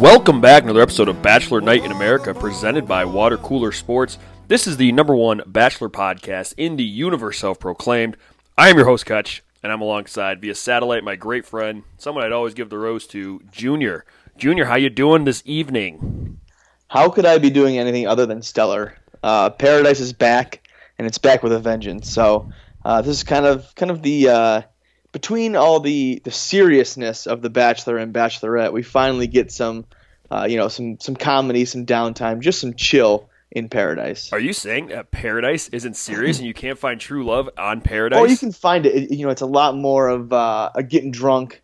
Welcome back to another episode of Bachelor Night in America presented by Water Cooler Sports. This is the number one Bachelor podcast in the universe self proclaimed. I am your host, Kutch, and I'm alongside via satellite my great friend, someone I'd always give the rose to, Junior. Junior, how you doing this evening? How could I be doing anything other than stellar? Uh, Paradise is back, and it's back with a vengeance. So uh, this is kind of kind of the uh, between all the the seriousness of the Bachelor and Bachelorette, we finally get some uh, you know some some comedy, some downtime, just some chill in Paradise. Are you saying that Paradise isn't serious and you can't find true love on Paradise? Or you can find it. it- You know, it's a lot more of uh, a getting drunk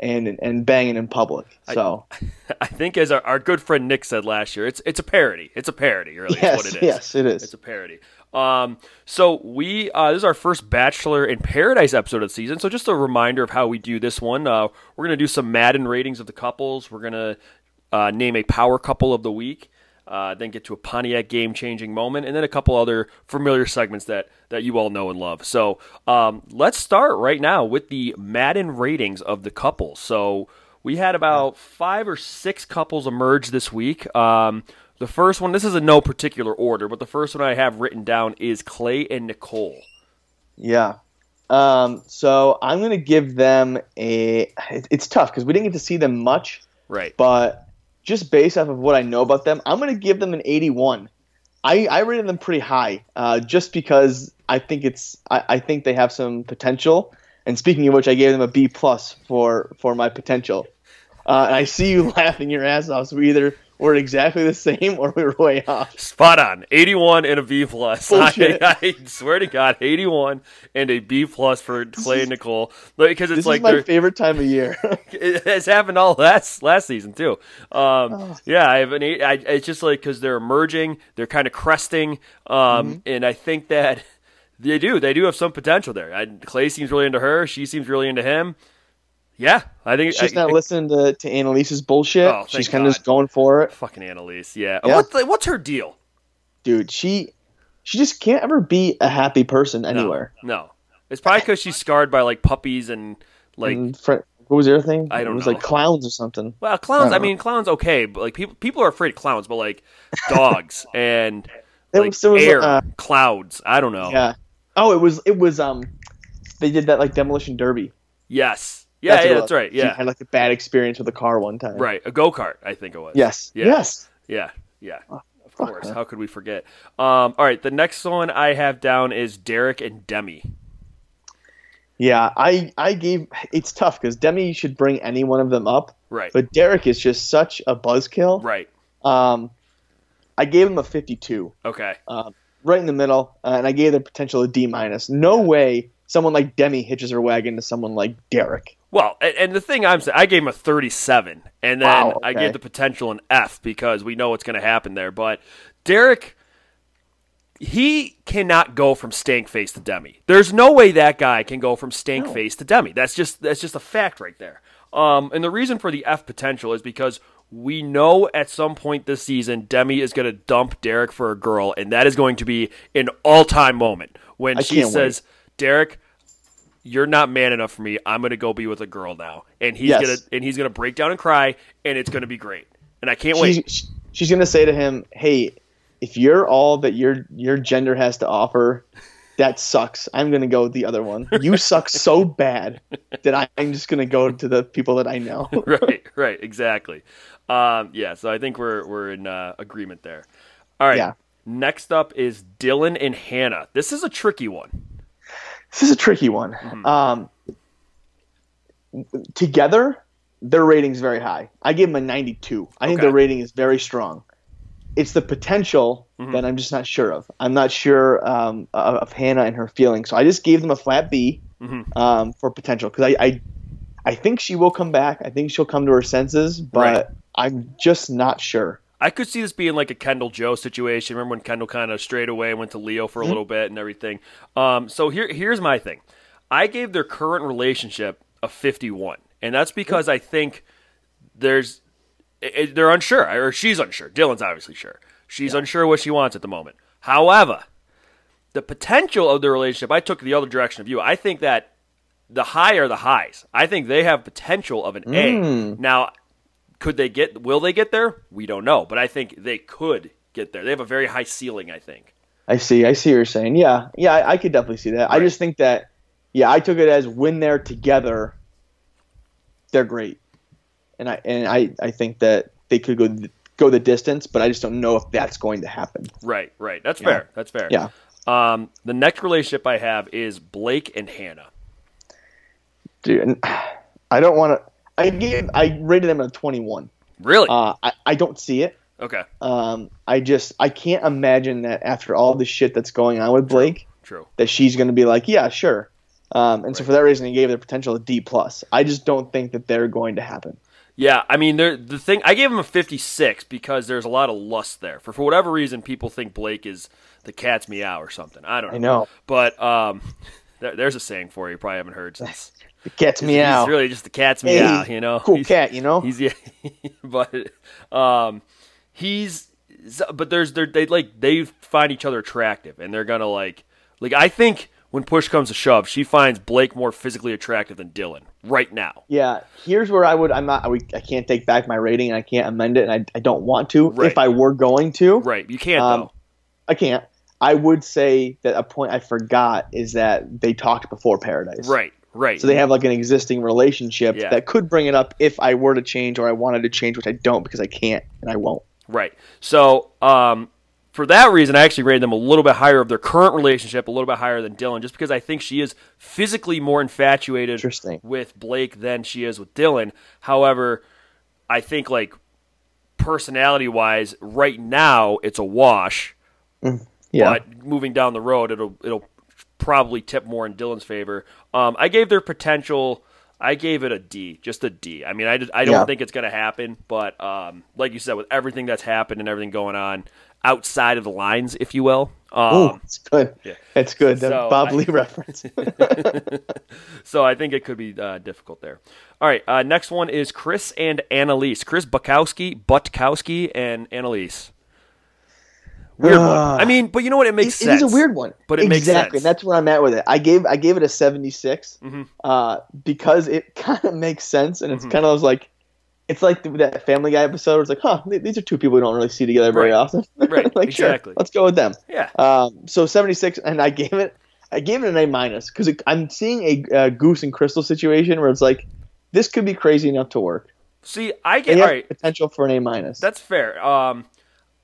and and banging in public. So I think, as our, our good friend Nick said last year, it's it's a parody. It's a parody, really. yes, is what it is. yes, it is. It's a parody. Um, so we uh, this is our first Bachelor in Paradise episode of the season. So just a reminder of how we do this one. Uh, we're gonna do some Madden ratings of the couples. We're gonna uh, name a power couple of the week. Uh, then get to a Pontiac game changing moment, and then a couple other familiar segments that, that you all know and love. So um, let's start right now with the Madden ratings of the couples. So we had about five or six couples emerge this week. Um, the first one, this is in no particular order, but the first one I have written down is Clay and Nicole. Yeah. Um, so I'm gonna give them a. It's tough because we didn't get to see them much, Right. but just based off of what I know about them, I'm gonna give them an 81. I, I rated them pretty high, uh, just because I think it's I, I think they have some potential. And speaking of which, I gave them a B plus for for my potential. Uh, and I see you laughing your ass off. So we either were exactly the same or we were way off. Spot on. 81 and a B plus. I, I swear to God, 81 and a B plus for Clay and Nicole. Because it's This like is my favorite time of year. it has happened all last last season too. Um, Oh. Yeah, I have an eight. I, it's just like because they're emerging, they're kind of cresting, um, Mm-hmm. and I think that they do. They do have some potential there. I, Clay seems really into her. She seems really into him. Yeah, I think She's I, not I- listening to, to Annaliese's bullshit. Oh, She's kind of just going for it. Fucking Annaliese. Yeah. Yeah. What's what's her deal? Dude, she she just can't ever be a happy person anywhere. No, it's probably because she's scarred by like puppies and like. And fr- what was the other thing? I don't know. It was know. like clowns or something. Well, clowns. I I mean, clowns okay, but like people people are afraid of clowns, but like dogs and like was- was, air, uh, clouds. I don't know. Yeah. Oh, it was it was um they did that like demolition derby. Yes. Yeah, what yeah, that's right. She Yeah. had like a bad experience with a car one time. Right. A go kart, I think it was. Yes. Yeah. Yes. Yeah. Yeah. Of fuck, course. man. How could we forget? Um, all right. The next one I have down is Derek and Demi. Yeah, I I gave it's tough because Demi should bring any one of them up, Right. but Derek is just such a buzzkill. right. Um, I gave him a 52. Okay. um, right in the middle, uh, and I gave the potential a D minus. No way someone like Demi hitches her wagon to someone like Derek. Well, and, and the thing I'm saying, I gave him a 37, and then Wow, I gave the potential an F because we know what's going to happen there. But Derek, he cannot go from stank face to Demi. There's no way that guy can go from stank No. face to Demi. That's just that's just a fact right there. Um, and the reason for the F potential is because we know at some point this season Demi is going to dump Derek for a girl, and that is going to be an all-time moment when I she says, "Derek." You're not man enough for me. I'm gonna go be with a girl now, and he's Yes. gonna and he's gonna break down and cry, and it's gonna be great. And I can't wait. She's, she's gonna say to him, "Hey, if you're all that your your gender has to offer, that sucks. I'm gonna go with the other one. You suck so bad that I'm just gonna go to the people that I know." right, right, exactly. Um, yeah, so I think we're we're in uh, agreement there. All right. Yeah. Next up is Dylan and Hannah. This is a tricky one. This is a tricky one. Mm-hmm. Um, together, their rating's very high. I give them a 92. I think their rating is very strong. It's the potential Mm-hmm. that I'm just not sure of. I'm not sure um, of, of Hannah and her feelings. So I just gave them a flat B Mhm. um, for potential because I, I, I think she will come back. I think she'll come to her senses, but Right. I'm just not sure. I could see this being like a Kendall Joe situation. Remember when Kendall kind of strayed away and went to Leo for a little bit and everything. Um, so here, here's my thing. I gave their current relationship a 51, and that's because I think there's it, they're unsure, or she's unsure. Dylan's obviously sure. She's unsure what she wants at the moment. However, the potential of the relationship, I took the other direction of you. I think that the high are the highs. I think they have potential of an Mm. A. Now, could they get? Will they get there? We don't know, but I think they could get there. They have a very high ceiling. I think. I see. I see what you're saying. Yeah, yeah, I, I could definitely see that. I just think that, yeah, I took it as when they're together, they're great, and I and I, I think that they could go go the distance, but I just don't know if that's going to happen. Right, right. That's Yeah. fair. That's fair. Yeah. Um, the next relationship I have is Blake and Hannah. Dude, I don't want to. I gave I rated them a 21. Really? Uh, I I don't see it. okay. Um, I just I can't imagine that after all the shit that's going on with Blake, True. that she's going to be like, yeah, sure. Um, and so for that reason, he gave their potential a D plus. I just don't think that they're going to happen. Yeah, I mean, there the thing I gave him a 56 because there's a lot of lust there. For for whatever reason, people think Blake is the cat's meow or something. I don't know. I know. But um, there, there's a saying for you. You probably haven't heard since. It gets me he's really just the cat's Hey, meow, you know. cool He's- cat, you know. He's yeah, but um, he's but there's they they like they find each other attractive and they're gonna like like I think when push comes to shove, she finds Blake more physically attractive than Dylan right now. Yeah, here's where I would. I'm not. I, I can't take back my rating. and I can't amend it, and I, I don't want to. Right. If I were going to, Right? You can't Um, though. I can't. I would say that a point I forgot is that they talked before Paradise. Right? Right? So they have like an existing relationship Yeah. that could bring it up if I were to change or I wanted to change, which I don't because I can't and I won't. Right. So, um, for that reason, I actually rated them a little bit higher of their current relationship, a little bit higher than Dylan, just because I think she is physically more infatuated with Blake than she is with Dylan. However, I think like personality wise, right now it's a wash. Yeah. But moving down the road, it'll it'll probably tip more in Dylan's favor. Um, I gave their potential. I gave it a D, just a D. I mean, I, I don't Yeah. think it's going to happen, but um, like you said, with everything that's happened and everything going on outside of the lines, if you will, Oh, um, it's good. yeah. It's good. That So, Bob I- Lee reference. so I think it could be uh, difficult there. All right, uh, next one is Chris and Annaliese. Chris Bukowski, Butkowski, and Annaliese. Weird one. Ah. I mean, but you know what? It makes It- sense. It is a weird one, But it makes exactly. That's where I'm at with it. I gave I gave it a 76 Mhm. uh, because it kind of makes sense, and it's Mhm. kind of like it's like the, that Family Guy episode. Where it's like, huh, these are two people we don't really see together very Right. often. Right, like, exactly. sure, let's go with them. Yeah. Um, so 76, and I gave it I gave it an A minus because I'm seeing a uh, Goose and Krystal situation where it's like this could be crazy enough to work. See, I get all right. potential for an A minus. That's fair. Um,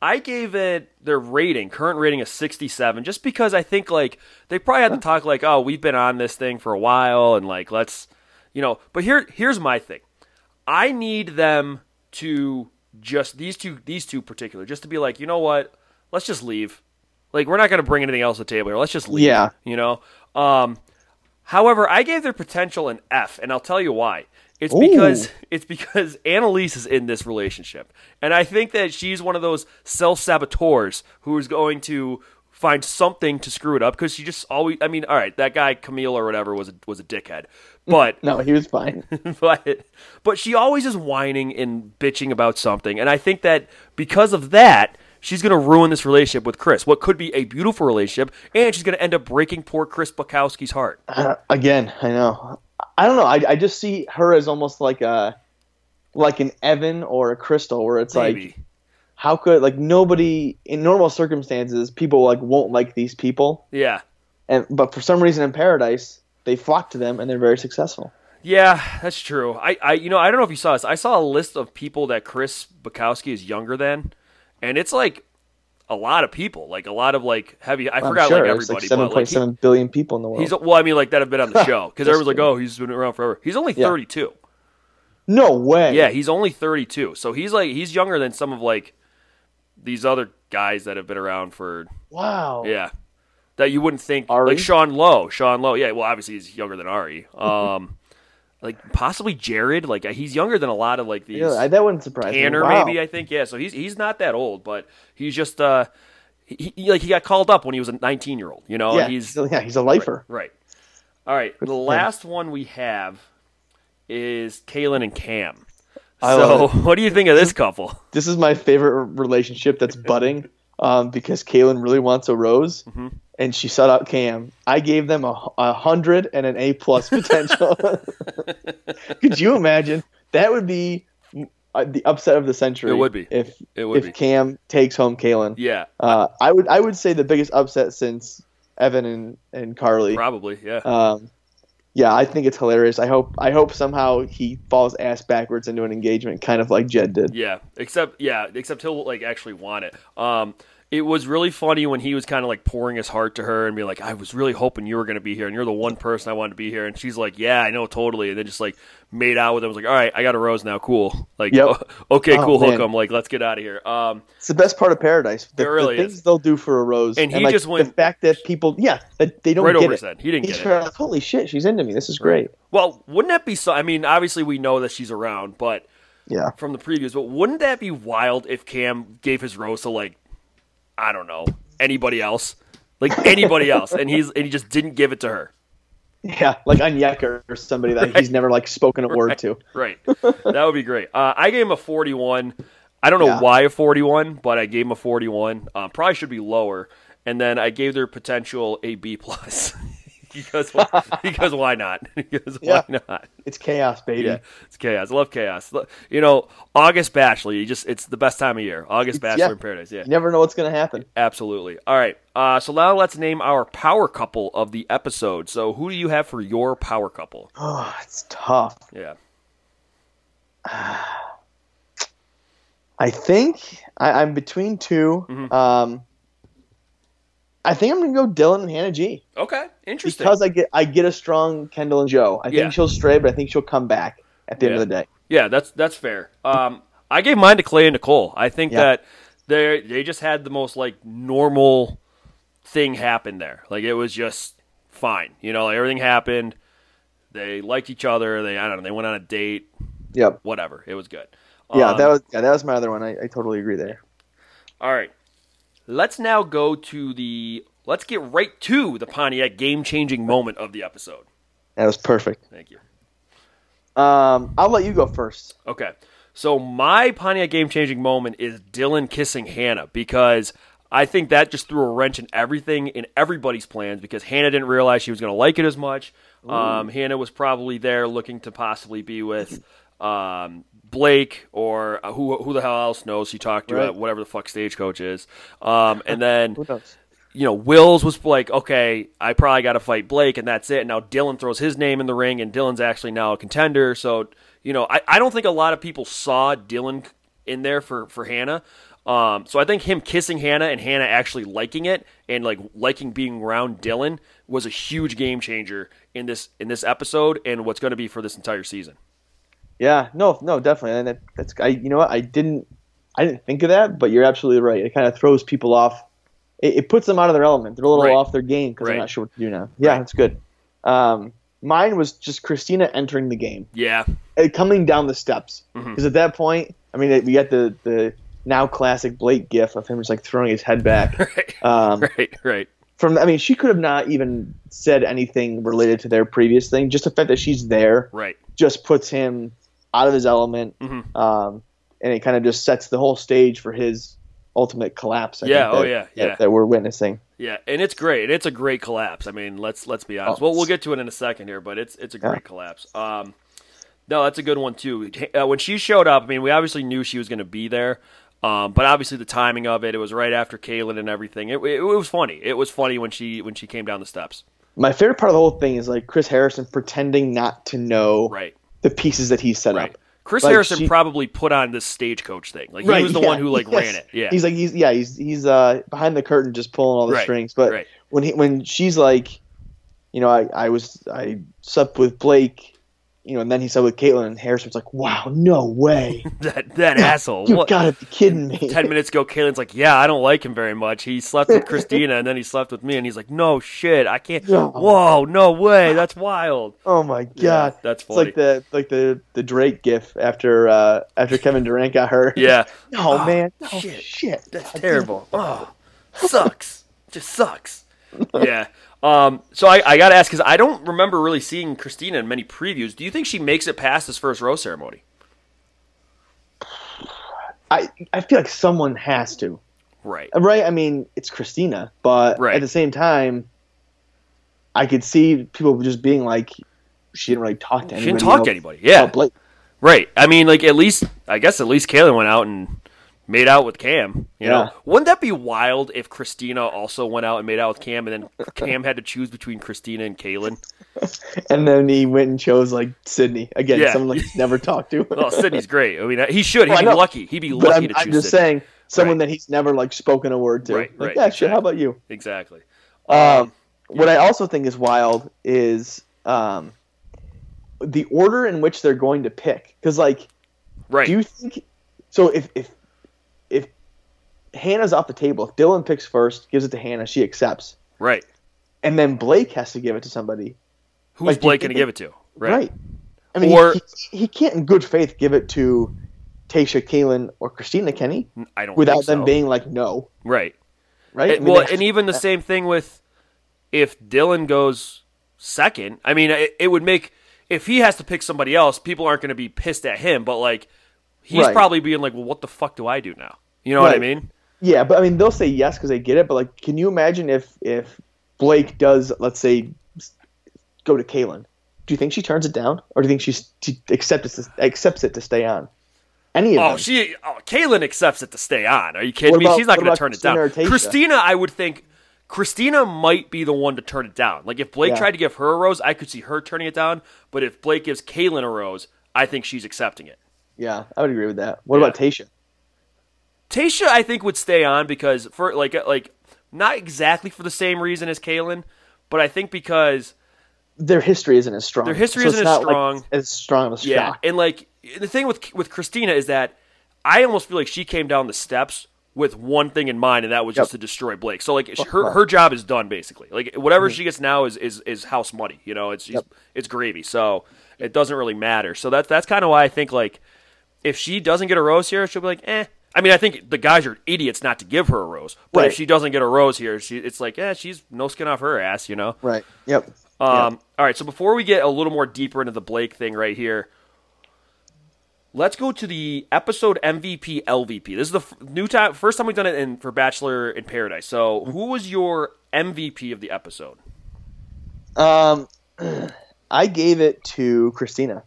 I gave it their rating, current rating is 67, just because I think like they probably had to talk like, oh, we've been on this thing for a while, and like let's, you know. But here, here's my thing. I need them to just these two, these two particular, just to be like, you know what? Let's just leave. Like we're not going to bring anything else to the table here. Let's just leave. Yeah. You know. Um, however, I gave their potential an F, and I'll tell you why. It's Ooh. because it's because Annaliese is in this relationship, and I think that she's one of those self saboteurs who is going to find something to screw it up because she just always. I mean, all right, that guy Kamil or whatever was a, was a dickhead, but no, he was fine. but but she always is whining and bitching about something, and I think that because of that. She's going to ruin this relationship with Chris. What could be a beautiful relationship, and she's going to end up breaking poor Chris Bukowski's heart. Uh, again, I know. I don't know. I, I just see her as almost like a like an Evan or a Krystal, where it's like how could like nobody in normal circumstances people like won't like these people, Yeah. and but for some reason in Paradise they flock to them and they're very successful. Yeah, that's true. I, I, you know, I don't know if you saw this. I saw a list of people that Chris Bukowski is younger than, and it's like a lot of people, like a lot of like heavy. I forgot sure like everybody, like seven but like seven billion people in the world. he's well, I mean, like that have been on the show because everyone's like, oh, he's been around forever. He's only Yeah. 32. no way. Yeah, he's only 32, so he's like he's younger than some of like these other guys that have been around for Wow. yeah. That you wouldn't think Arie? like Sean Lowe. Sean Lowe, yeah. Well, obviously he's younger than Arie. Um, like possibly Jared. Like he's younger than a lot of like these. Yeah, that wouldn't surprise Tanner, me. Wow. maybe I think. Yeah, so he's he's not that old, but he's just uh, he, he- like he got called up when he was a 19 year old. You know, yeah, he's yeah, he's a lifer. right. All right, the last one we have is Caelynn and Cam. I so, what do you think of this couple? This is my favorite relationship that's budding um, because Caelynn really wants a rose. Mm-hmm. And she sought out Cam, I gave them a, a hundred and an A plus potential. Could you imagine? That would be uh, the upset of the century. It would be. if It would if be. Cam takes home Caelynn. Yeah, Uh, I would I would say the biggest upset since Evan and, and Carly. probably. Yeah. Um, yeah, I think it's hilarious. I hope I hope somehow he falls ass backwards into an engagement, kind of like Jed did. Yeah, except yeah, except he'll like actually want it. Um, it was really funny when he was kind of like pouring his heart to her and be like, "I was really hoping you were going to be here, and you're the one person I wanted to be here." And she's like, "Yeah, I know, totally." And then just like made out with him. Was like, "All right, I got a rose now, cool." Like, Yep. okay, Oh, cool, hook him. Like, let's get out of here. Um, It's the best part of Paradise. The, really the things is. they'll do for a rose, And he like, just went- the fact that people, yeah, they don't right get over it. head. He didn't He's get it. like, holy shit, she's into me. This is great. Well, wouldn't that be so? I mean, obviously we know that she's around, but Yeah, from the previews, but wouldn't that be wild if Cam gave his rose to like, I don't know, anybody else, like anybody else, and he's and he just didn't give it to her. yeah, like Onyeka or somebody that he's never like spoken a word to. Right. that would be great. Uh, I gave him a 41. I don't know Yeah. why a 41, but I gave him a 41. Uh, probably should be lower. And then I gave their potential a B plus because because why not? because Yeah. why not? It's chaos, baby. Yeah, it's chaos. I love chaos. You know, August Bachelor. You just it's the best time of year. August Bachelor yeah. in Paradise. Yeah. You never know what's gonna happen. Absolutely. All right. Uh, so now let's name our power couple of the episode. So who do you have for your power couple? Oh, it's tough. Yeah. I think I, I'm between 2 Mhm. Um, I think I'm gonna go Dylan and Hannah G Okay. Interesting. because I get I get a strong Kendall and Joe. I Yeah. think she'll stray, but I think she'll come back at the end of the day. Yeah, that's that's fair. Um, I gave mine to Clay and Nicole. I think Yeah. that they they just had the most like normal thing happen there. Like it was just fine. You know, like everything happened. They liked each other. They I don't know. They went on a date. Yep. Whatever. It was good. Yeah, Um, that was yeah, that was my other one. I, I totally agree there. all right. Let's now go to the. Let's get right to the Pontiac game changing moment of the episode. That was perfect. Thank you. Um, I'll let you go first. Okay. So my Pontiac game changing moment is Dylan kissing Hannah because I think that just threw a wrench in everything in everybody's plans because Hannah didn't realize she was going to like it as much. Um, Hannah was probably there looking to possibly be with um, Blake or uh, who who the hell else knows he talked to Right. at whatever the fuck stagecoach is. Um, and then you know, Wills was like, okay, I probably got to fight Blake, and that's it. And now Dylan throws his name in the ring, and Dylan's actually now a contender. So, you know, I, I don't think a lot of people saw Dylan in there for, for Hannah. Um, so I think him kissing Hannah and Hannah actually liking it and like liking being around Dylan was a huge game changer in this in this episode and what's going to be for this entire season. Yeah, no, no, definitely. And that, that's I. You know what? I didn't, I didn't think of that, but you're absolutely right. It kind of throws people off. It, it puts them out of their element. They're a little Right. off their game because Right. they're not sure what to do now. Yeah, Right. that's good. Um, mine was just Christina entering the game, Yeah, uh, coming down the steps. Because at that point, I mean, we got the the now classic Blake gif of him just like throwing his head back. right, Um, right, right. from I mean, she could have not even said anything related to their previous thing. Just the fact that she's there right. just puts him out of his element, Mhm. um, and it kind of just sets the whole stage for his ultimate collapse. I Yeah, think, oh, that- yeah, yeah. that we're witnessing. Yeah, and it's great. It's a great collapse. I mean, let's let's be honest. Oh, well, we'll get to it in a second here, but it's it's a Yeah. great collapse. Um, no, that's a good one too. Uh, when she showed up, I mean, we obviously knew she was going to be there, um, but obviously the timing of it, it was right after Caelynn and everything. It, it, it was funny. It was funny when she when she came down the steps. My favorite part of the whole thing is like Chris Harrison pretending not to know Right, the pieces that he set right. up. Chris Like, Harrison she- probably put on this stagecoach thing. Like he Right, was the yeah, one who like yes. ran it. Yeah, He's like he's yeah he's he's uh behind the curtain just pulling all the Right, strings. But when he when she's like, you know, I I was I slept with Blake, you know, and then he slept with Caelynn, and Harrison Harrison's like, wow, no way, that that asshole. you What- gotta be kidding me. Ten minutes ago, Caelynn's like, "Yeah, I don't like him very much. He slept with Christina, and then he slept with me." And he's like, "No shit, I can't. No. Whoa, no way. That's wild." Oh my god. Yeah, that's It's like the like the the Drake gif after uh after Kevin Durant got hurt. yeah, No Oh, man. No shit. shit. that's terrible. Oh, sucks. Just sucks. Yeah. Um. So I, I got to ask because I don't remember really seeing Christina in many previews. Do you think she makes it past this first row ceremony? I I feel like someone has to. Right. Right. I mean, it's Christina, but Right. at the same time, I could see people just being like, she didn't really talk to She anybody. didn't talk else to anybody. Yeah. Right. I mean, like at least I guess at least Caelynn went out and made out with Cam. You know, wouldn't that be wild if Christina also went out and made out with Cam, and then Cam had to choose between Christina and Caelynn? And then he went and chose like Sydney again, Yeah. someone like he's never talked to. Well, Sydney's great. I mean, he should. He'd Well, be lucky. He'd be but lucky I'm, to choose I'm just Sydney. saying, someone Right. that he's never like spoken a word to. Right, Like, right, yeah, shit. How about you? Exactly. Um, what I also think is wild is um, the order in which they're going to pick. Because, like, Right. do you think so? If if Hannah's off the table, if Dylan picks first, gives it to Hannah, she accepts, right. and then Blake has to give it to somebody. Who's Like, Blake going to give it to? Right. I mean, Or- he, he, he can't in good faith give it to Tayshia, Caelynn, or Christina, Kenny. I don't Without think them being like, no, right. right? And- I mean, well, and even the same thing with if Dylan goes second. I mean, it, it would make if he has to pick somebody else, people aren't going to be pissed at him. But like, he's Right. probably being like, "Well, what the fuck do I do now?" You know what I mean? Yeah, but I mean, they'll say yes because they get it. But like, can you imagine if if Blake does, let's say, go to Caelynn? Do you think she turns it down, or do you think she's, she accepts it, accepts it to stay on? Any of them Oh, them? she, oh, Caelynn accepts it to stay on. Are you kidding What me? about- She's not going to turn it down. Christina? Christina, I would think. Christina might be the one to turn it down. Like if Blake Yeah. tried to give her a rose, I could see her turning it down. But if Blake gives Caelynn a rose, I think she's accepting it. yeah, I would agree with that. What Yeah. about Tayshia? Tayshia, I think, would stay on because for like like not exactly for the same reason as Caelynn, but I think because Their history isn't as strong. Their history So isn't as not, like, strong. as strong of a yeah, shock. and like the thing with with Christina is that I almost feel like she came down the steps with one thing in mind, and that was just to destroy Blake. So like her her job is done basically. Like whatever she gets now is is is house money. You know, it's Yep. it's gravy. So it doesn't really matter. So that's that's kind of why I think like if she doesn't get a rose here, she'll be like, eh. I mean, I think the guys are idiots not to give her a rose. But if she doesn't get a rose here, she it's like, yeah, she's no skin off her ass, you know. Right. Yep. Um, All right, so before we get a little more deeper into the Blake thing right here, let's go to the episode MVP LVP. This is the f- new time, first time we've done it in for Bachelor in Paradise. So, who was your MVP of the episode? Um, I gave it to Christina.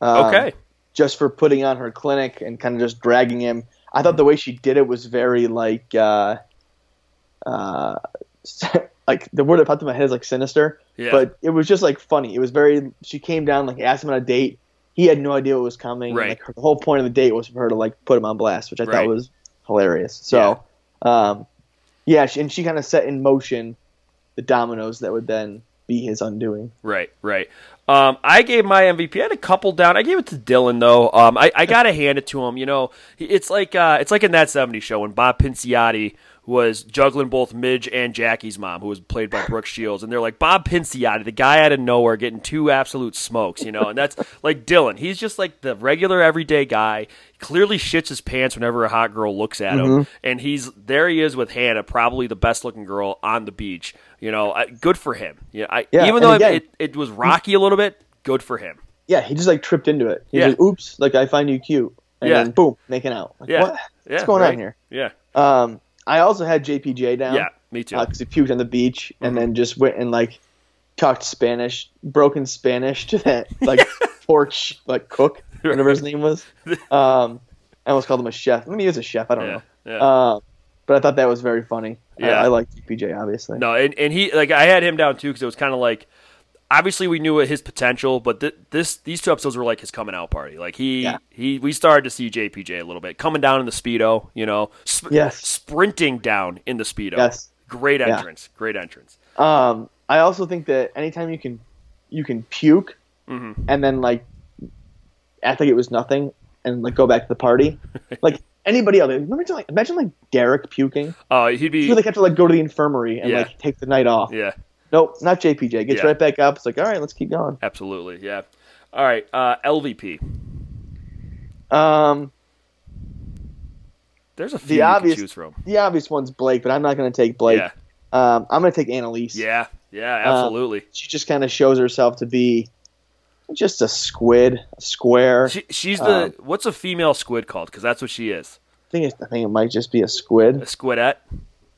Um, Okay, Just for putting on her clinic and kind of just dragging him. I thought the way she did it was very like, uh, uh, like the word that popped in my head is like sinister, yeah, but it was just like funny. It was very. She came down like asked him on a date. He had no idea what was coming. Right. Like her, the whole point of the date was for her to like put him on blast, which I Right. thought was hilarious. So, um, yeah, she, and she kind of set in motion the dominoes that would then be his undoing. right, right. Um, I gave my MVP. I had a couple down. I gave it to Dylan though. Um, I, I gotta hand it to him. You know, it's like uh, it's like in that '70s show when Bob Pinciotti was juggling both Midge and Jackie's mom, who was played by Brooke Shields, and they're like Bob Pinciotti, the guy out of nowhere getting two absolute smokes, you know, and that's like Dylan. He's just like the regular everyday guy. Clearly shits his pants whenever a hot girl looks at him, Mm-hmm. and he's there. He is with Hannah, probably the best looking girl on the beach. You know, I, good for him. Yeah, I, Yeah, even though again- it, it was rocky a little bit, good for him. Yeah, he just like tripped into it. He's Yeah. like, "Oops!" Like I find you cute, and Yeah. then boom, making out. Like, Yeah. what? Yeah, What's going right. on here? Yeah, Um, I also had JPJ down. yeah, me too. because he puked on the beach and Mm-hmm. then just went and like talked Spanish, broken Spanish to that like porch like cook, whatever his name was. Um, I almost called him a chef. Maybe he was a chef. I don't yeah, know. yeah. Um, but I thought that was very funny. I- Yeah. I, like JPJ obviously. No, and, and he like I had him down too because it was kind of like obviously we knew his potential, but th- this these two episodes were like his coming out party. Like he Yeah. he we started to see JPJ a little bit coming down in the speedo, you know, sp- Yes. sprinting down in the speedo. Yes. great Yeah. entrance, great entrance. Um, I also think that anytime you can you can puke Mhm. and then like act like it was nothing and like go back to the party, like anybody else. Remember, like imagine like Derek puking. Oh, he'd be feel like have to like go to the infirmary and Yeah. like take the night off. yeah, Nope, not JPJ. Gets Yeah. right back up. It's like, all right, let's keep going. absolutely, yeah. All right, uh, LVP. Um, There's a few The obvious- choose from. the obvious one's Blake, but I'm not going to take Blake. Yeah, Um, I'm going to take Annaliese. yeah, yeah, Uh, absolutely. She just kind of shows herself to be just a squid, a square. she, she's the um, what's a female squid called? Because that's what she is. think it's, I think it might just be a squid. A squidette.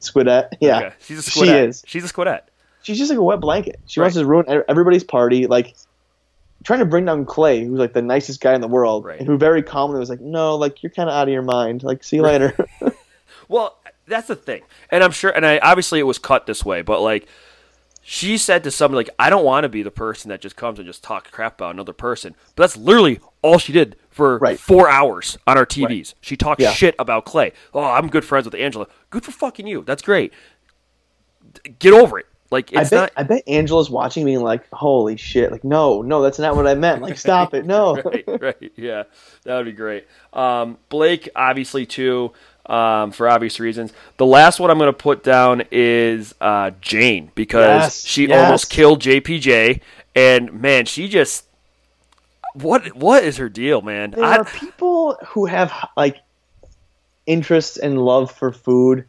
Squidette. Yeah. Okay. She's a She squidette. is. She's a squidette. She's just like a wet blanket. She wants to ruin everybody's party. Like trying to bring down Clay, who's like the nicest guy in the world, Right. and who very calmly was like, "No, like you're kind of out of your mind. Like, see you later." Well, that's the thing, and I'm sure, and I obviously it was cut this way, but like she said to somebody like, "I don't want to be the person that just comes and just talk crap about another person." But that's literally all she did for Right. four hours on our TVs. She talked Yeah. shit about Clay. Oh, I'm good friends with Angela. Good for fucking you. That's great. Get over it. Like I bet not. I bet Angela's watching, me like, "Holy shit! Like, no, no, that's not what I meant. Like, stop it. No." right, right, yeah, that would be great. Um, Blake, obviously, too, um, for obvious reasons. The last one I'm going to put down is uh, Jane because Yes, she yes. almost killed JPJ, and man, she just what what is her deal, man? There I- are people who have like interest and love for food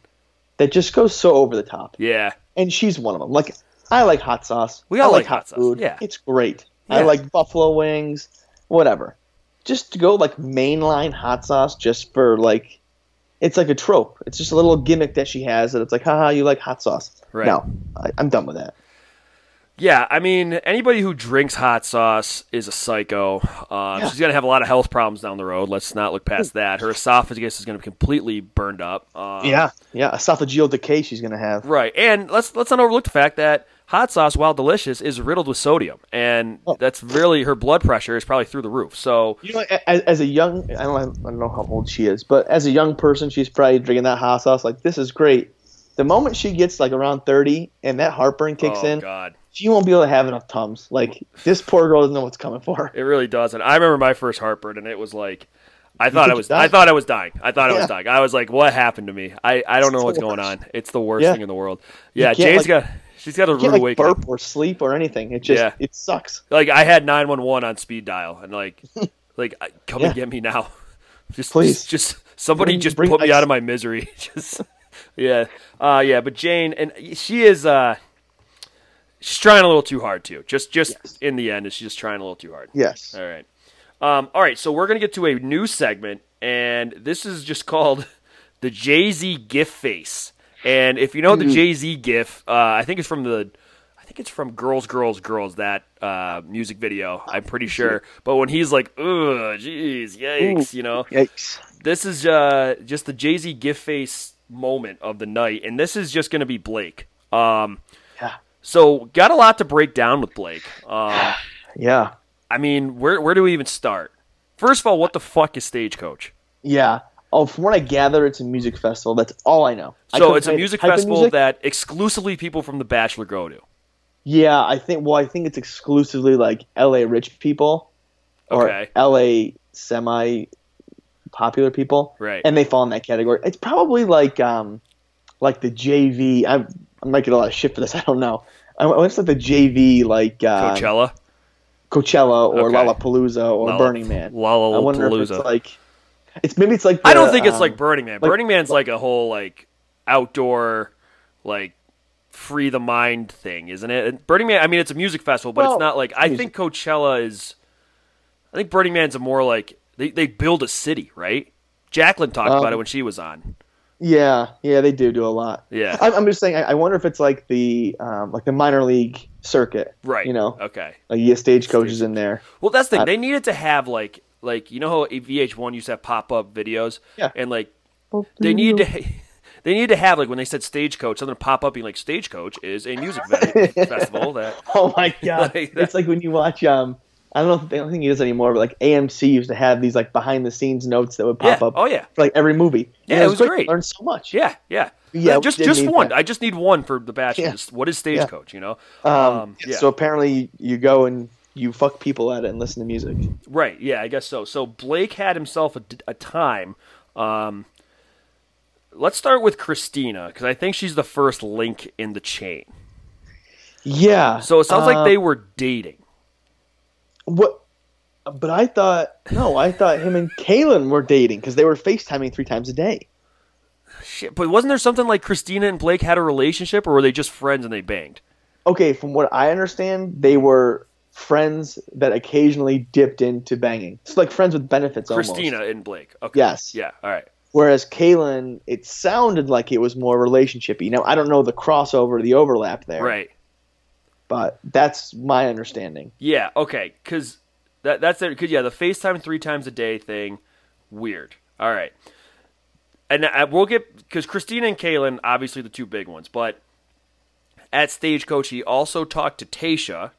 that just goes so over the top, yeah, and she's one of them. Like, I like hot sauce. We all I like hot sauce, food. yeah. it's great. I like buffalo wings, whatever. Just to go like mainline hot sauce, just for like, it's like a trope. It's just a little gimmick that she has that it's like, haha, you like hot sauce. Right. No, I, I'm done with that. yeah. I mean, anybody who drinks hot sauce is a psycho. Um, She's going to have a lot of health problems down the road. Let's not look past that. Her esophagus is going to be completely burned up. Um, Yeah, yeah, esophageal decay she's gonna have. Right, and let's let's not overlook the fact that hot sauce, while delicious, is riddled with sodium, and Oh. that's really her blood pressure is probably through the roof. So You know, as, as a young, I don't, I don't know how old she is, but as a young person, she's probably drinking that hot sauce. Like, this is great. The moment she gets like around thirty and that heartburn kicks oh in, god, she won't be able to have enough tums. Like, this poor girl doesn't know what's coming for her. it really doesn't. I remember my first heartburn, and it was like. I thought I was. I thought I was dying. I thought I was dying. I was like, "What happened to me? I, I don't know what's going on. It's the worst Yeah. thing in the world." Yeah, Jane's like- got. She's got a rude can't like awakening. burp or sleep or anything. It just Yeah. it sucks. Like I had nine one one on speed dial, and like, like come and get me now. Just Please. just, just somebody Bring- just bring put me out of my misery. just yeah, uh, yeah. But Jane, and she is, uh, she's trying a little too hard too. Just, just Yes. in the end, is she's just trying a little too hard. Yes. All right. Um, all right, so we're gonna get to a new segment, and this is just called the Jay Z GIF face. And if you know Mm-hmm. the Jay Z GIF, uh, I think it's from the, I think it's from Girls, Girls, Girls that uh, music video. I'm pretty sure. But when he's like, "Ugh, jeez, yikes," you know, Yikes. this is uh, just the Jay Z GIF face moment of the night, and this is just gonna be Blake. Um, Yeah. so got a lot to break down with Blake. Um, Yeah. I mean, where where do we even start? First of all, what the fuck is Stagecoach? Yeah. Oh, from what I gather, it's a music festival. That's all I know. So couldn't it's a music the type of festival music. that exclusively people from The Bachelor go to. Yeah, I think. Well, I think it's exclusively like L.A. rich people or Okay. L.A. semi popular people, Right. and they fall in that category. It's probably like um, like the JV. I'm, I might get a lot of shit for this. I don't know. I it's like the JV, like uh, Coachella, Coachella or Okay. Lollapalooza or Lala- Burning Man. Lollapalooza. I wonder if it's like. It's maybe it's like. I don't the, think it's um, like Burning Man. like- Burning Man's like a whole like outdoor, like free the mind thing, isn't it? And Burning Man. I mean, it's a music festival, but Well, it's not like I music. think Coachella is. I think Burning Man's a more like they they build a city, right? Jacqueline talked Um, about it when she was on. Yeah, yeah, they do do a lot. Yeah. I'm, I'm just saying. I, I wonder if it's like the um, like the minor league circuit, Right. You know, Okay. like yeah, stagecoach is in there. Well, that's the thing. Uh, They needed to have like like you know how VH1 used to have pop up videos. Yeah. And like they need to. They need to have like when they said stagecoach, something to pop up being like stagecoach is a music festival that Oh my god! Like that. it's like when you watch. Um, I don't know if they don't think he does anymore, but like AMC used to have these like behind the scenes notes that would pop yeah up oh yeah for like every movie. Yeah, And it was You great. learned so much. yeah yeah Yeah, Uh, just just one. that. I just need one for the bachelor. Yeah. What is stagecoach? You know. Um, yeah. So apparently you go and you fuck people at it and listen to music. Right. Yeah, I guess so. So Blake had himself a, a time. Um, let's start with Christina because I think she's the first link in the chain. Yeah. So it sounds uh, like they were dating. What? But I thought no, I thought him and Caelynn were dating because they were FaceTiming three times a day. Shit, but wasn't there something like Christina and Blake had a relationship, or were they just friends and they banged? Okay, from what I understand, they were friends that occasionally dipped into banging. It's like friends with benefits almost. Christina and Blake. Okay. Yes. Yeah. All right. Whereas Caelynn, it sounded like it was more relationshipy. Now I don't know the crossover, the overlap there, Right. but that's my understanding. Yeah. Okay. Because that that's it. Because yeah, the FaceTime three times a day thing, weird. All right. And I, we'll get because Christina and Caelynn, obviously the two big ones, but at Stagecoach he also talked to Tayshia,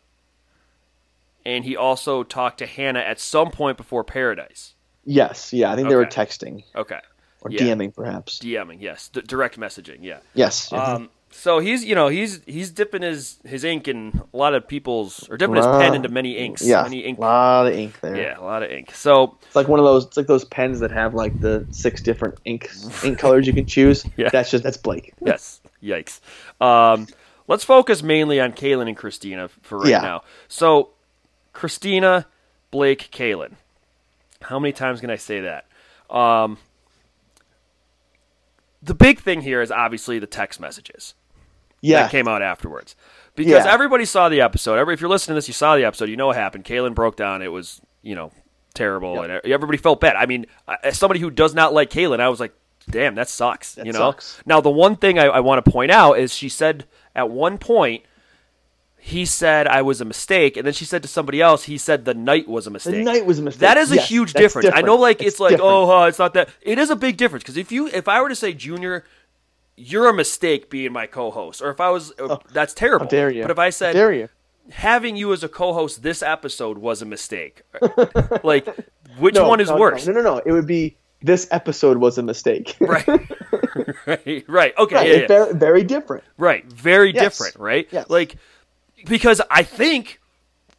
and he also talked to Hannah at some point before Paradise. Yes, yeah, I think they were texting Okay. or Yeah. DMing perhaps. DMing, yes, D- direct messaging, yeah. Yes. Um, so he's you know he's he's dipping his his ink in a lot of people's or dipping his pen into many inks, yeah, many ink. a lot of ink there. Yeah, a lot of ink. So It's like one of those. It's like those pens that have like the six different ink ink colors you can choose. Yeah. That's just that's Blake. yes, yikes. Um, let's focus mainly on Caelynn and Christina for right Yeah. now. So Christina, Blake, Caelynn. How many times can I say that? Um, the big thing here is obviously the text messages. Yeah. that came out afterwards. Because Yeah. everybody saw the episode. Every, if you're listening to this, you saw the episode. You know what happened. Caelynn broke down. It was, you know, terrible, Yep. and everybody felt bad. I mean, as somebody who does not like Caelynn, I was like, "Damn, that sucks." That you know. sucks. Now, the one thing I, I want to point out is she said at one point. He said I was a mistake, and then she said to somebody else, he said the night was a mistake. the night was a mistake. That is a huge difference. I know, like it's, like, different. oh, uh, it's not that. It is a big difference because if you, if I were to say Junior, you're a mistake being my co-host, or if I was, uh, that's terrible. How dare you? But if I said dare you? having you as a co-host this episode was a mistake, like which No, one is no, no, worse? No, no, no. It would be this episode was a mistake. Right, right, right. Okay, Right, yeah, yeah. Very, very different. Right. Very Yes. different, right? Yes. Like because I think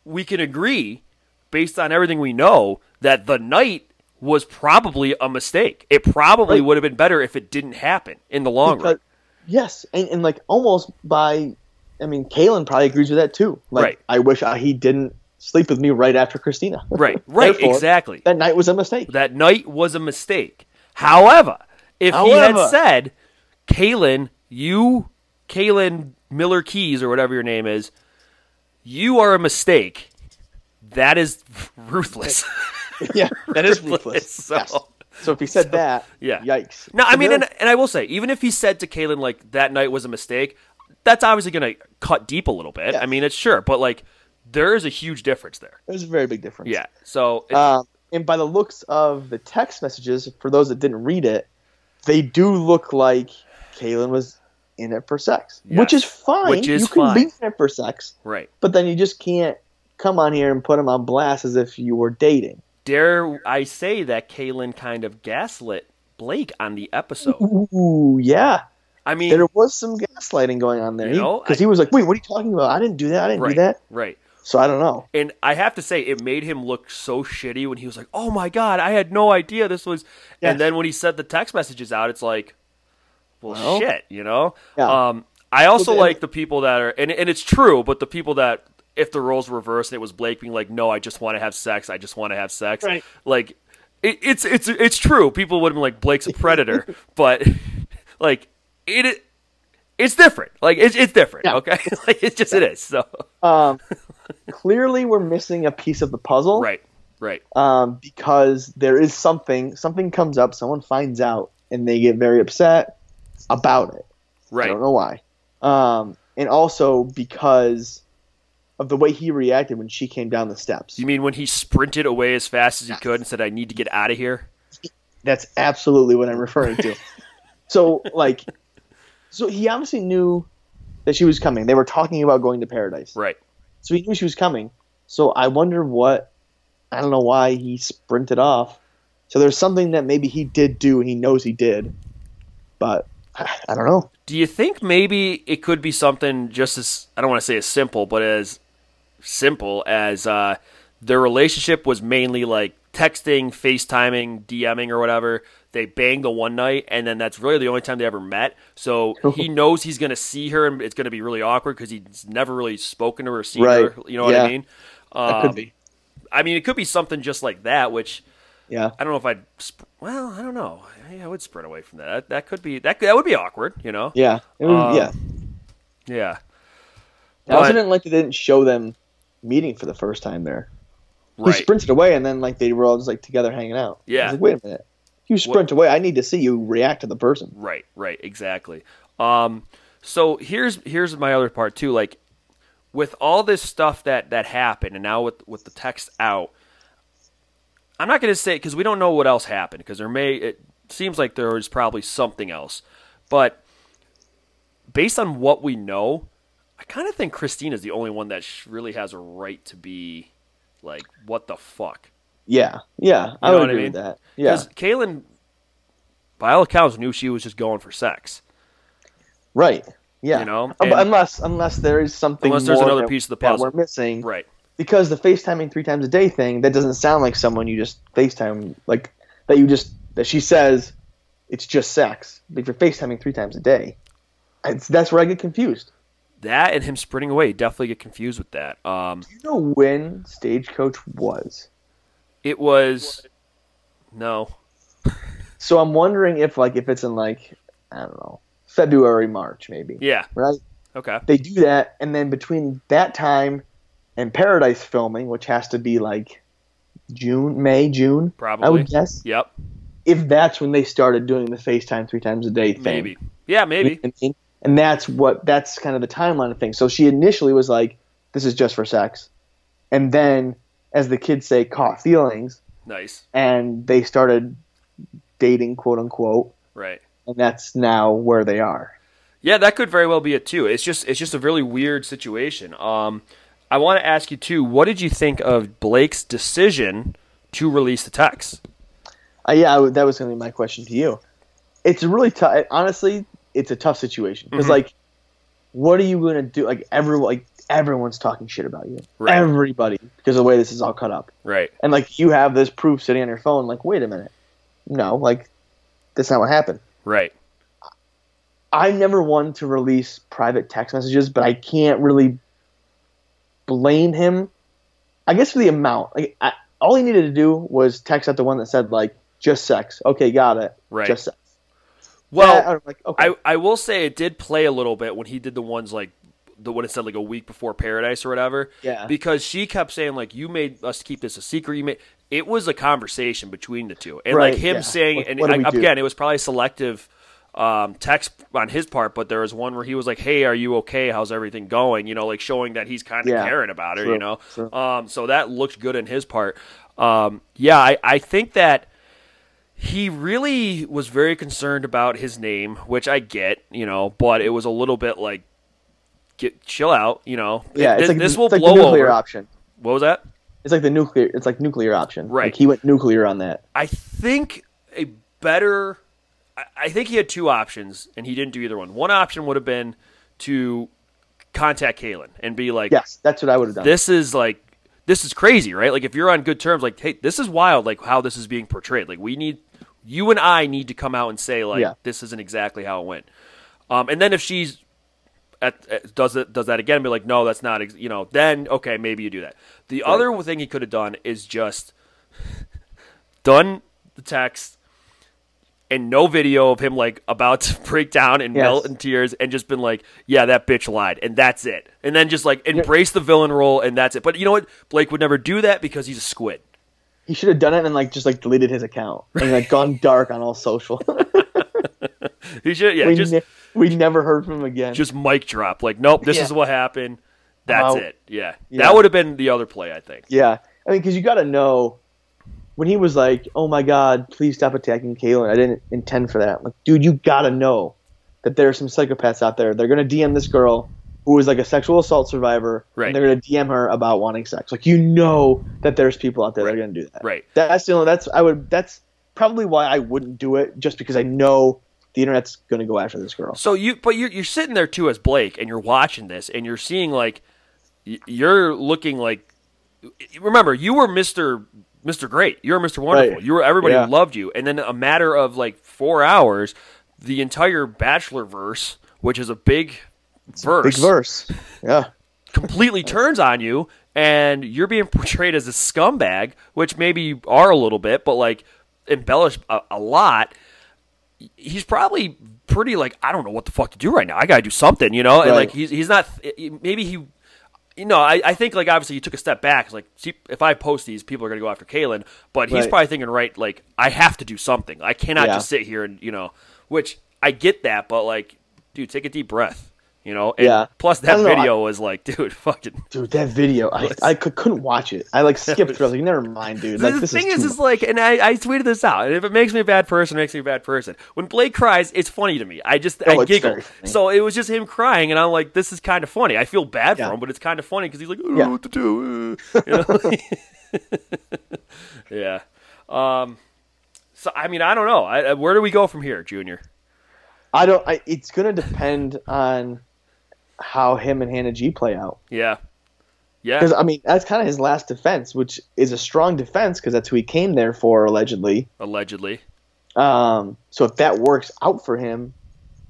we can agree based on everything we know that the night was probably a mistake. It probably Right. would have been better if it didn't happen in the long run. Yes, and, and like almost by, I mean, Caelynn probably agrees with that too. Like, Right. I wish I, he didn't sleep with me right after Christina. Right. Right, Therefore, exactly. That night was a mistake. That night was a mistake. However, if he had said, Caelynn, you, Caelynn Miller Keyes, or whatever your name is, you are a mistake, that is ruthless. yeah, that is Ruthless, so- Yes. So if he said that, yeah. yikes. No, I mean, and, and I will say, even if he said to Caelynn, like, that night was a mistake, that's obviously going to cut deep a little bit. I mean, it's sure, but, like, there is a huge difference there. there's a very big difference. Yeah. So, Um, and by the looks of the text messages, for those that didn't read it, they do look like Caelynn was in it for sex, which is fine. Which is you can be in it for sex, right. but then you just can't come on here and put them on blast as if you were dating. Dare I say that Caelynn kind of gaslit Blake on the episode? Ooh, yeah. I mean, There was some gaslighting going on there. Because I- he was like, wait, what are you talking about? I didn't do that. I didn't right, do that. right. So I don't know. And I have to say, it made him look so shitty when he was like, "Oh my god, I had no idea this was." Yes. And then when he sent the text messages out, it's like, "Well, Well, shit," you know. yeah. Um, I also Well, like the people that are, and and it's true, but the people that if the roles were reversed and it was Blake being like, "No, I just want to have sex. I just want to have sex." Right. Like, it, it's it's it's true. People would have been like, "Blake's a predator," but like it. It's different. Like it's it's different. Yeah. Okay. like it's just it is. So Um, clearly, we're missing a piece of the puzzle. right. Right. um, because there is something something comes up, someone finds out, and they get very upset about it. Right. I don't know why. Um, and also because of the way he reacted when she came down the steps. You mean when he sprinted away as fast as he could and said, "I need to get out of here"? That's absolutely what I'm referring to. so like, so he obviously knew that she was coming. They were talking about going to paradise. Right. So he knew she was coming. So I wonder what I don't know why he sprinted off. So there's something that maybe he did do and he knows he did. But I don't know. Do you think maybe it could be something just as I don't want to say as simple, but as simple as uh, their relationship was mainly like texting, FaceTiming, DMing, or whatever. They banged the one night, and then that's really the only time they ever met. So he knows he's going to see her, and it's going to be really awkward because he's never really spoken to her, or seen Right. her. You know what Yeah. I mean? That Um, could be. I mean, it could be something just like that, which Yeah. I don't know if I'd. Sp- well, I don't know. Yeah, I would sprint away from that. That, that could be that. That would be awkward. You know. Yeah. It was, Um, yeah. Yeah. I also didn't like they didn't show them meeting for the first time there. Right. He sprinted away and then like they were all just like together hanging out. I Yeah. was like, wait a minute. You sprint away. I need to see you react to the person. Right, right, exactly. Um, so here's here's my other part too. Like with all this stuff that that happened, and now with with the text out, I'm not going to say because we don't know what else happened because there may it seems like there was probably something else, but based on what we know, I kind of think Christine is the only one that really has a right to be like, what the fuck? Yeah, yeah, I know would what I agree mean? with that. Yeah, Because Caelynn, by all accounts, knew she was just going for sex. right. Yeah, You know, Uh, and- unless unless there is something Unless there's another piece of the puzzle. we're missing, Right. Because the FaceTiming three times a day thing that doesn't sound like someone you just FaceTime like that you just that she says it's just sex. But if you're FaceTiming three times a day, it's, that's where I get confused. That and him sprinting away, definitely get confused with that. Um, Do you know when Stagecoach was? it was no, So I'm wondering if like if it's in like I don't know February March maybe yeah, right okay, they do that and then between that time and Paradise filming which has to be like June May June probably. I would guess Yep, if that's when they started doing the FaceTime three times a day thing maybe. Yeah, maybe. And, and- and that's what that's kind of the timeline of things. So she initially was like, "This is just for sex," and then, as the kids say, caught feelings, Nice. and they started dating, quote unquote, Right. and that's now where they are. Yeah, that could very well be it too. It's just it's just a really weird situation. Um, I want to ask you too. What did you think of Blake's decision to release the text? Uh, yeah, I that was going to be my question to you. It's really tough. Honestly, it's a tough situation because, Mhm. like, what are you going to do? Like, everyone, like everyone's talking shit about you. Right. Everybody, because of the way this is all cut up. Right. and like you have this proof sitting on your phone like wait a minute no like that's not what happened Right. i'm never one to release private text messages but i can't really blame him i guess for the amount like I, all he needed to do was text out the one that said like just sex okay got it Right. just sex Well, Yeah, I'm like okay I, I will say it did play a little bit when he did the ones like the what it said like a week before Paradise or whatever. Yeah. Because she kept saying like you made us keep this a secret. You made it was a conversation between the two, and Right, like him yeah. saying, What- and what I- again, it was probably selective um, text on his part, but there was one where he was like, "Hey, are you okay? How's everything going?" You know, like showing that he's kind of Yeah, caring about her. you know, um, so that looked good in his part. Um, yeah, I, I think that he really was very concerned about his name, which I get, you know, but it was a little bit like, get chill out, you know. yeah this, it's like, this it's will like blow the nuclear over. option What was that? it's like the nuclear it's like nuclear option Right. like he went nuclear on that I think a better. I, think he had two options, and he didn't do either one. One option would have been to contact Caelynn and be like, yes that's what i would have done this is like this is crazy, right? Like if you're on good terms, like hey, this is wild, like how this is being portrayed. Like we need you and I need to come out and say like Yeah. this isn't exactly how it went. Um, and then if she's at, at- does it does that again, and be like, no, that's not, ex-, you know, then okay, maybe you do that. The other thing he could have done is just done the text and no video of him like about to break down and Yes. melt in tears and just been like, yeah, that bitch lied, and that's it. And then just like embrace the villain role and that's it. But you know what? Blake would never do that because he's a squid. he should have done it and like just like deleted his account and like gone dark on all social He should, yeah, we, just ne- we never heard from him again. just mic drop. Like, nope, this Yeah. is what happened. That's Wow. it. Yeah. Yeah. that would have been the other play, I think. yeah, I mean, because you got to know when he was like, "Oh my God, please stop attacking Caelynn. I didn't intend for that." I'm like, dude, you got to know that there are some psychopaths out there. They're gonna DM this girl who was like a sexual assault survivor. Right. And they're gonna DM her about wanting sex. Like you know that there's people out there that are gonna do that. Right. That's the only. That's I would. That's probably why I wouldn't do it. Just because I know the internet's gonna go after this girl. So you, but you're you're sitting there too as Blake, and you're watching this, and you're seeing like, you're looking like, remember you were Mister Mister Great, you were Mister Wonderful, Right. you were everybody Yeah. loved you, and then a matter of like four hours, the entire Bachelor verse, which is a big verse, Big verse. Yeah. completely turns on you, and you're being portrayed as a scumbag, which maybe you are a little bit, but like embellished a, a lot. He's probably pretty like I don't know what the fuck to do right now. I gotta do something, you know. And like he's he's not maybe he you know, I, I think like obviously he took a step back. It's like see, if I post these, people are going to go after Caelynn. But he's Right. probably thinking, right, like I have to do something. I cannot Yeah. just sit here and you know, which I get that, but like, dude, take a deep breath. You know, and Yeah. Plus that know, video was like, dude, fucking. Dude, that video, I, I could, couldn't watch it. I like skipped through. I was like, never mind, dude. Like the this thing is, is, like, and I, I tweeted this out. And if it makes me a bad person, it makes me a bad person. When Blake cries, it's funny to me. I just Oh, I giggle. So it was just him crying, and I'm like, this is kind of funny. I feel bad Yeah. for him, but it's kind of funny because he's like, I don't Yeah. know what to do. uh," You know? yeah. Um. So I mean, I don't know. I, I- where do we go from here, Junior? I don't. I, it's gonna depend on how him and Hannah G play out. Yeah. Yeah. Because I mean, that's kind of his last defense, which is a strong defense because that's who he came there for allegedly. Allegedly. Um, so if that works out for him,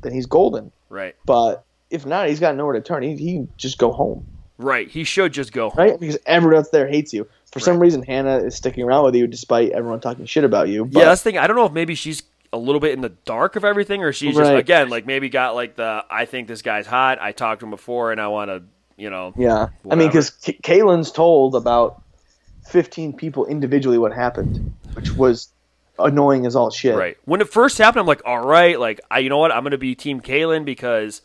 then he's golden. Right. But if not, he's got nowhere to turn. He he just go home, Right. He should just go home. right? Because everyone else there hates you. For some reason, Hannah is sticking around with you despite everyone talking shit about you. But yeah, that's the thing. I don't know if maybe she's a little bit in the dark of everything, or she's just Right. again like maybe got like the I think this guy's hot. I talked to him before, and I want to, you know, Yeah, I mean, because K- Caelynn's told about fifteen people individually what happened, which was annoying as all shit. right. When it first happened, I'm like, all right, like I, you know what, I'm gonna be Team Caelynn because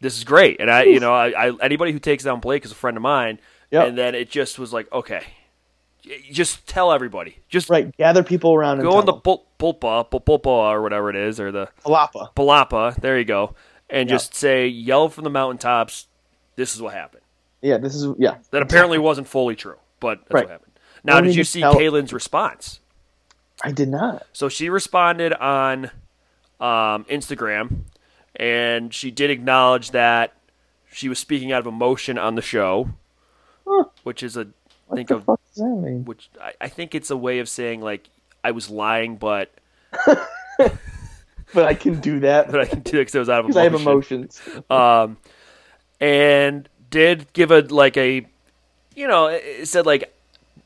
this is great, and I, you know, I, I anybody who takes down Blake is a friend of mine, Yep. and then it just was like, okay, just tell everybody, just Right. Gather people around go on the pul- pulpa, pul- pulpa or whatever it is, or the. Palapa. palapa. There you go, and Yeah. just say, yell from the mountaintops. This is what happened. Yeah, this is yeah. That apparently wasn't fully true, but that's Right. what happened. Now, did you see tell- Caelynn's response? I did not. So she responded on um, Instagram, and she did acknowledge that she was speaking out of emotion on the show, Huh. which is a What think of fuck does that mean? which I, I think it's a way of saying like I was lying, but But I can do that but I can do it because it was out of because I have emotions. um, and did give a like a, you know, it said like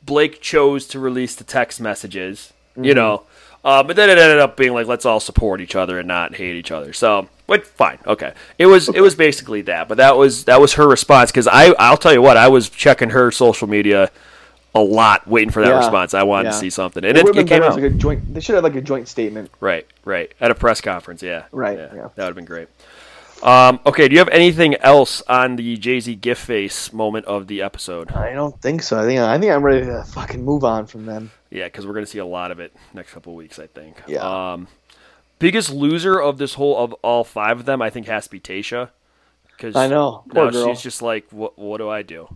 Blake chose to release the text messages, you Mm-hmm. know, uh, but then it ended up being like let's all support each other and not hate each other. So, but fine, okay, it was it was basically that, but that was that was her response because I I'll tell you what I was checking her social media a lot waiting for that Yeah, response. I wanted to see something, and It it, it came out. as like a joint. They should have like a joint statement. Right, right. At a press conference, yeah. Right, Yeah, yeah. That would have been great. Um, okay, do you have anything else on the Jay Z gift face moment of the episode? I don't think so. I think I think I'm ready to fucking move on from them. Yeah, because we're going to see a lot of it next couple of weeks, I think. Yeah. Um, biggest loser of this whole of all five of them, I think, has to be Tayshia. Because I know. Poor now girl. she's just like, what? What do I do?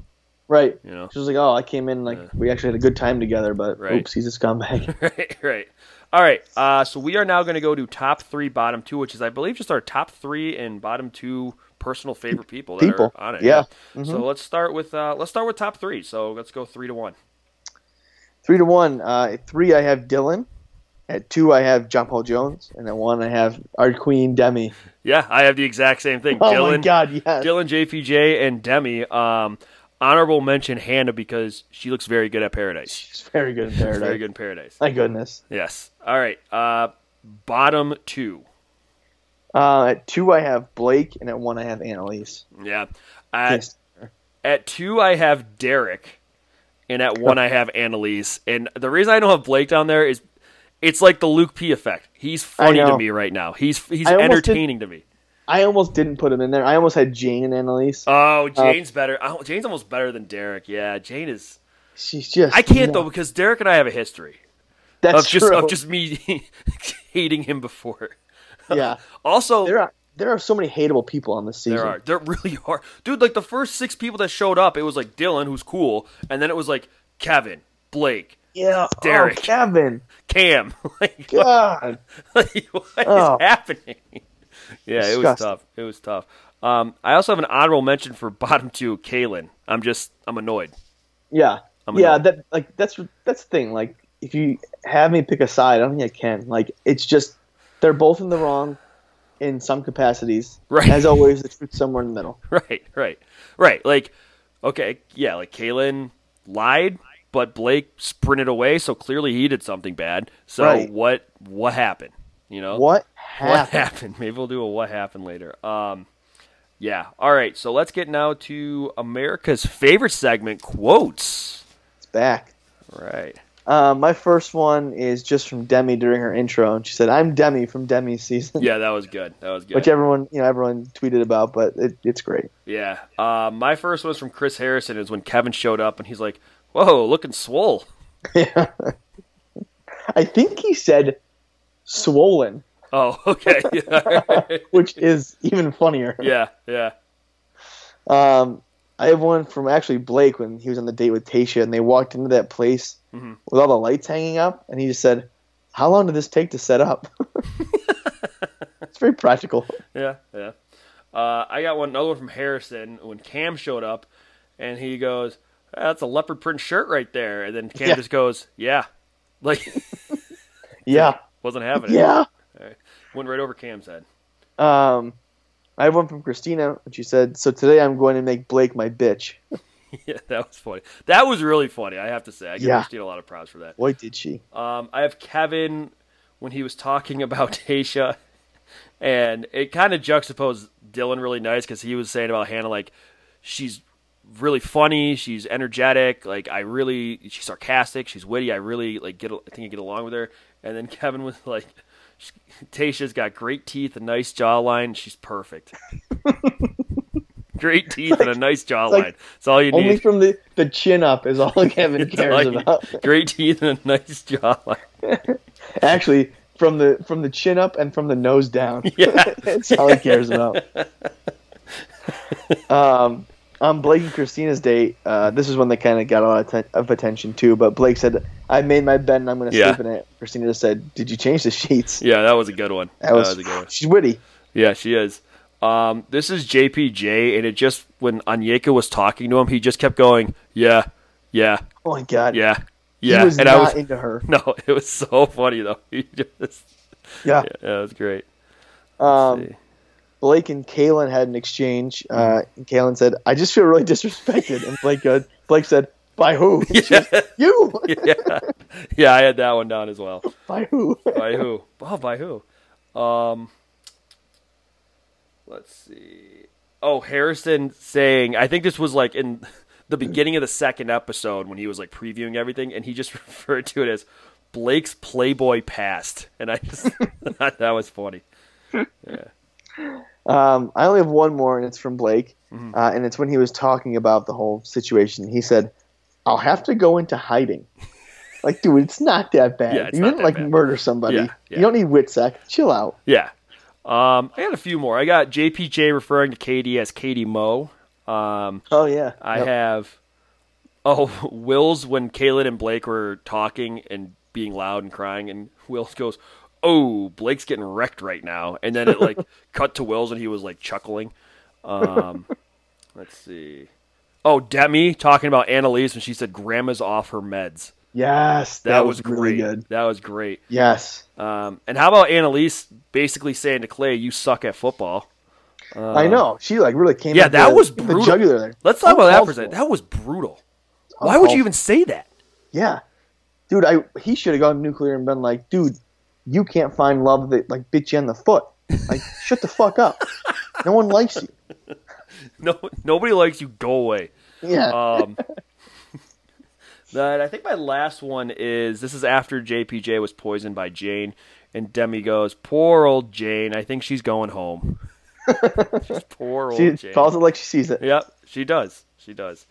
Right. You know. She was like, "Oh, I came in like we actually had a good time together, but Right. oops, he's a scumbag." right, right. All right. Uh, so we are now going to go to top three, bottom two, which is, I believe, just our top three and bottom two personal favorite people that People. are on it. Yeah. Mm-hmm. So let's start with uh, let's start with top three. So let's go three to one. three to one. Uh, three, I have Dylan. At two, I have John Paul Jones, and at one, I have our queen Demi. Yeah, I have the exact same thing. Oh Dylan, my God, yes. Dylan, JPJ, and Demi. Um, honorable mention Hannah because she looks very good at Paradise. She's very good in Paradise. Very good in Paradise. My goodness. Yes. All right. Uh, bottom two. Uh, at two, I have Blake, and at one, I have Annaliese. Yeah. At, at two, I have Derek, and at one, I have Annaliese. And the reason I don't have Blake down there is it's like the Luke P effect. He's funny to me right now. He's he's I entertaining to me. I almost didn't put him in there. I almost had Jane and Annaliese. Oh, uh, Jane's better. Oh, Jane's almost better than Derek. Yeah, Jane is. She's just. I can't though because Derek and I have a history That's of just true. of just me hating him before. yeah. Also, There are there are so many hateable people on this season. There are. There really are. Dude, like the first six people that showed up, it was like Dylan, who's cool, and then it was like Kevin, Blake, Yeah. Derek. Oh, Kevin. Cam. like, God. like, what is Oh. happening? Yeah, it was tough. It was tough. Um, I also have an honorable mention for bottom two, Caelynn. I'm just, I'm annoyed. Yeah. I'm yeah. That like that's that's the thing. Like if you have me pick a side, I don't think I can. Like it's just they're both in the wrong in some capacities. Right. As always, the truth's somewhere in the middle. Right, right, right. Like, okay, yeah, like Caelynn lied, but Blake sprinted away, so clearly he did something bad. So Right. what, what happened? You know, What what happened? happened? Maybe we'll do a what happened later. Um, Yeah. All right. So let's get now to America's favorite segment, quotes. It's back. All right. Uh, my first one is just from Demi during her intro, and she said, "I'm Demi from Demi's season," Yeah, that was good. That was good. which everyone, you know, everyone tweeted about, but it, it's great. yeah. Uh, my first was from Chris Harrison. Is when Kevin showed up and he's like, "Whoa, looking swole." Yeah. I think he said swollen, Oh, okay. yeah. which is even funnier. yeah. Yeah. Um, I have one from actually Blake when he was on the date with Tayshia, and they walked into that place Mhm. with all the lights hanging up, and he just said, "How long did this take to set up?" it's very practical. Yeah, yeah. Uh, I got one another one from Harrison when Cam showed up, and he goes, "That's a leopard print shirt right there," and then Cam Yeah. just goes, "Yeah," like Yeah, wasn't having it. yeah. went right over Cam's head. Um, I have one from Christina, and she said, "So today I'm going to make Blake my bitch." yeah, that was funny. That was really funny. I have to say, I give Yeah. Christina a lot of props for that. Boy, did she! Um, I have Kevin when he was talking about Tayshia, and it kind of juxtaposed Dylan really nice because he was saying about Hannah like she's really funny, she's energetic, like I really she's sarcastic, she's witty. I really like get I think I get along with her. And then Kevin was like, she- Tayshia's got great teeth, a nice jawline, she's perfect. great teeth and a nice jawline. like That's all you Only need. from the, the chin up is all Kevin cares all about. great teeth and a nice jawline. Actually, from the from the chin up and from the nose down. Yeah. That's all he cares about. um, on Blake and Christina's date, uh, this is when they kind of got a lot of, atten- of attention too. But Blake said, "I made my bed and I'm going to Yeah. sleep in it." Christina just said, "Did you change the sheets?" Yeah, that was a good one. That was, a good one. she's witty. Yeah, she is. Um, this is JPJ, and it just when Onyeka was talking to him, he just kept going, "Yeah, yeah, Oh my god, yeah, yeah," he was and not I was into her. no, it was so funny though. He just Yeah. yeah, that was great. Um, see. Blake and Caelynn had an exchange. Uh, and Caelynn said, "I just feel really disrespected," and Blake goes, Blake said, "By who?" Goes, you. yeah, yeah, I had that one down as well. By who? By who? Oh, by who? Um, let's see. Oh, Harrison saying, I think this was like in the beginning of the second episode when he was like previewing everything, and he just referred to it as Blake's Playboy past, and I just thought that was funny. Um, I only have one more, and it's from Blake, Mhm. uh, and it's when he was talking about the whole situation. He said, "I'll have to go into hiding." Like, dude, it's not that bad. Yeah, you didn't like bad. murder somebody. Yeah, yeah. You don't need Witsec. Chill out. Yeah. Um, I got a few more. I got JPJ referring to Katie as Katie Moe. Um, Oh yeah. I Yep. have oh Will's when Caelynn and Blake were talking and being loud and crying, and Wills goes, "Oh, Blake's getting wrecked right now," and then it like cut to Will's and he was like chuckling. Um, let's see. Oh, Demi talking about Annaliese when she said Grandma's off her meds. Yes, That, that, was, really great. good. That was great. Yes, Um, and how about Annaliese basically saying to Clay, "You suck at football." Uh, I know. She like really came. yeah, that the, was the brutal. jugular there. Let's talk about that for a second. That was brutal. Why would you even say that? Yeah, dude, I he should have gone nuclear and been like, dude, you can't find love that like bit you in the foot. Like, shut the fuck up. No one likes you. No, nobody likes you. Go away. Yeah. Um, that I think my last one is this is after JPJ was poisoned by Jane, and Demi goes, "Poor old Jane. I think she's going home." Just poor old she Jane. calls it like she sees it. Yep, she does. She does.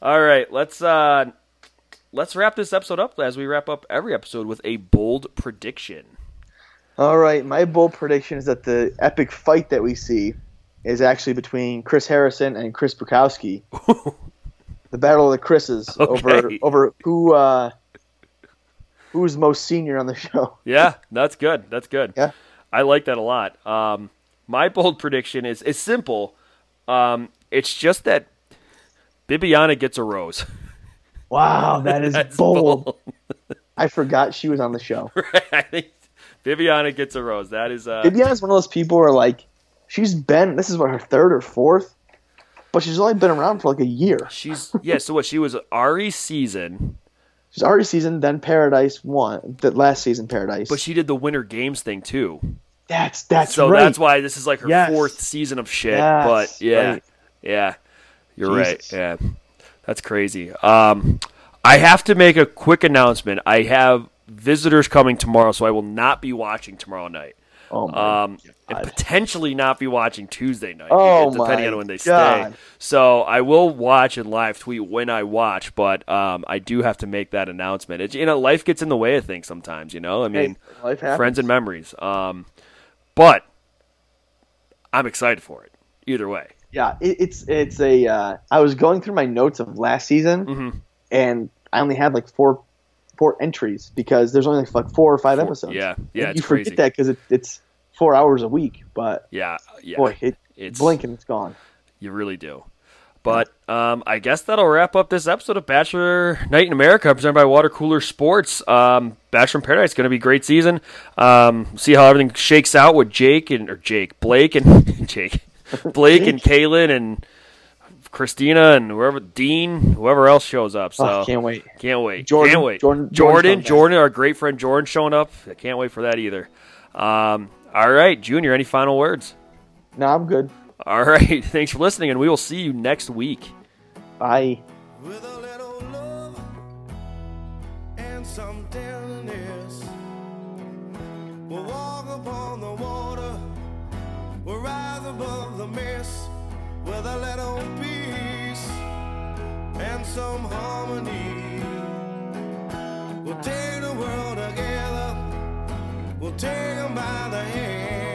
All right, let's uh let's wrap this episode up as we wrap up every episode with a bold prediction. All right, my bold prediction is that the epic fight that we see is actually between Chris Harrison and Chris Bukowski. the battle of the Chris's over over who uh, who's most senior on the show. Yeah, that's good. That's good. Yeah. I like that a lot. Um, my bold prediction is is simple. Um, it's just that Bibiana gets a rose. Wow, that is That's bold. I forgot she was on the show. I think Bibiana gets a rose. That is uh, Bibiana's one of those people where like she's been this is what her third or fourth, but she's only been around for like a year. she's yeah. So what? She was Arie's season, She's already season, then Paradise one, the last season Paradise. but she did the Winter Games thing too. That's that's so right. that's why this is like her Yes. fourth season of shit. Yes, but yeah, right. yeah, you're Jesus. right. Yeah, that's crazy. Um, I have to make a quick announcement. I have visitors coming tomorrow, so I will not be watching tomorrow night. Oh my Um, and potentially not be watching Tuesday night, Oh depending on when they God. stay. So I will watch and live tweet when I watch, but um, I do have to make that announcement. It's you know, life gets in the way of things sometimes. You know, I Hey, mean, life happens. friends and memories. Um, but I'm excited for it. Either way, Yeah, it, it's it's a. Uh, I was going through my notes of last season, Mhm. and I only had like four four entries because there's only like four or five episodes. yeah, yeah, it's you forget crazy. that because it, it's four hours a week, but Yeah, yeah, boy, it it's blinking, it's gone. You really do. But um, I guess that'll wrap up this episode of Bachelor Night in America, presented by Water Cooler Sports. Um, Bachelor in Paradise is going to be a great season. Um, see how everything shakes out with Jake and or Jake Blake and Jake Blake and Caelynn and Christina and whoever Dean, whoever else shows up. So Oh, can't wait. Can't wait. Jordan- can't wait. Jordan- Jordan. Jordan, our great friend Jordan showing up. I can't wait for that either. Um, all right, Junior, any final words? No, I'm good. All right. Thanks for listening, and we will see you next week. Bye. With a little peace and some harmony. We'll take the world together, we'll take 'em by the hand.